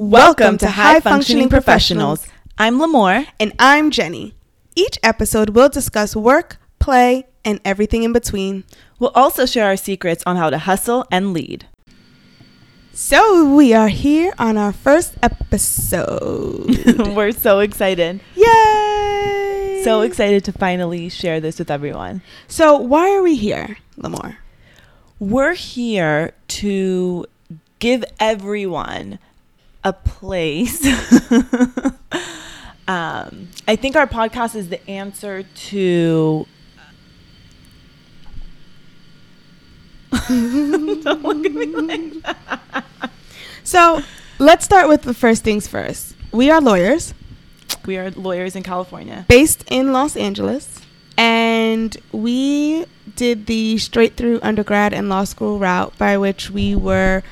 Welcome to High Functioning Professionals. I'm Limor. And I'm Jenny. Each episode we'll discuss work, play, and everything in between. We'll also share our secrets on how to hustle and lead. So, we are here on our first episode. We're so excited. Yay! So excited to finally share this with everyone. So, why are we here, Limor? We're here to give everyone a place. um, I think our podcast is the answer to. Don't look at me like that. So, let's start with the first things first. We are lawyers We are lawyers in California. based in Los Angeles, and we did the straight through undergrad and law school route by which we were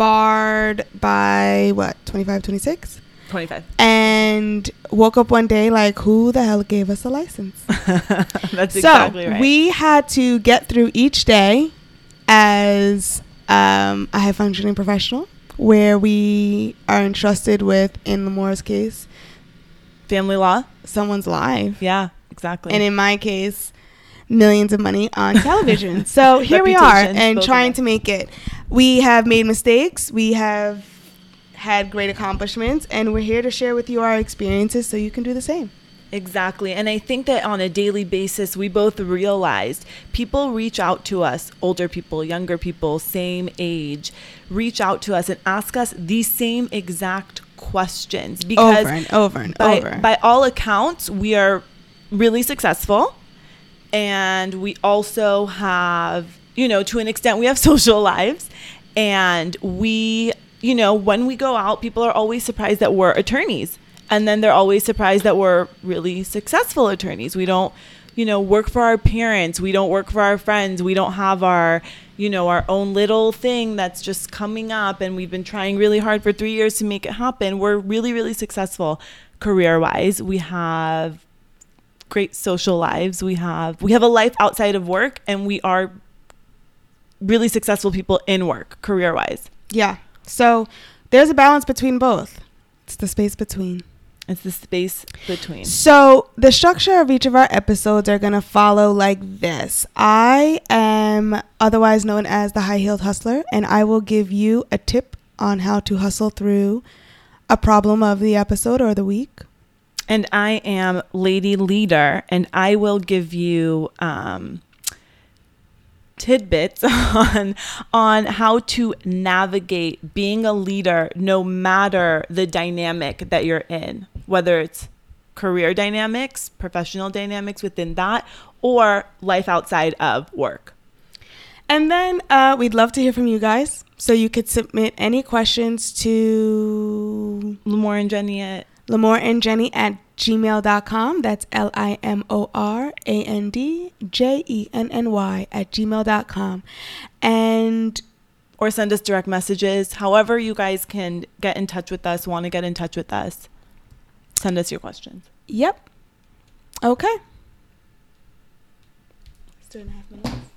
barred by what, 25, 26? 25. And woke up one day like, who the hell gave us a license? That's so exactly right. we had to get through each day as um, a high functioning professional, where we are entrusted with, in Limor's case, Family law? someone's life, Yeah, exactly. and in my case, millions of money on television. so here we are, and trying to make it. We have made mistakes. We have had great accomplishments, and we're here to share with you our experiences so you can do the same. Exactly. And I think that on a daily basis, we both realized people reach out to us, older people, younger people, same age, reach out to us and ask us these same exact questions because over and over and by, over. by all accounts, we are really successful. And we also have, you know, to an extent, we have social lives. And we, you know, when we go out, people are always surprised that we're attorneys. And then they're always surprised that we're really successful attorneys. We don't, you know, work for our parents. We don't work for our friends. We don't have our, you know, our own little thing that's just coming up. And we've been trying really hard for three years to make it happen. We're really, really successful career wise. We have great social lives. We have we have a life outside of work and we are really successful people in work, career wise. yeah. So there's a balance between both. It's the space between. It's the space between. So the structure of each of our episodes are going to follow like this. I am otherwise known as the high heeled hustler, and I will give you a tip on how to hustle through a problem of the episode or the week. And I am Lady Leader, and I will give you um, tidbits on on how to navigate being a leader, no matter the dynamic that you're in, whether it's career dynamics, professional dynamics within that, or life outside of work. And then uh, we'd love to hear from you guys. So you could submit any questions to Limor and Jenny at Limor and Jenny at gmail.com. That's L I M O R A N D J E N N Y at gmail.com. And or send us direct messages. However, you guys can get in touch with us, want to get in touch with us, send us your questions. yep. Okay. It's two and a half minutes.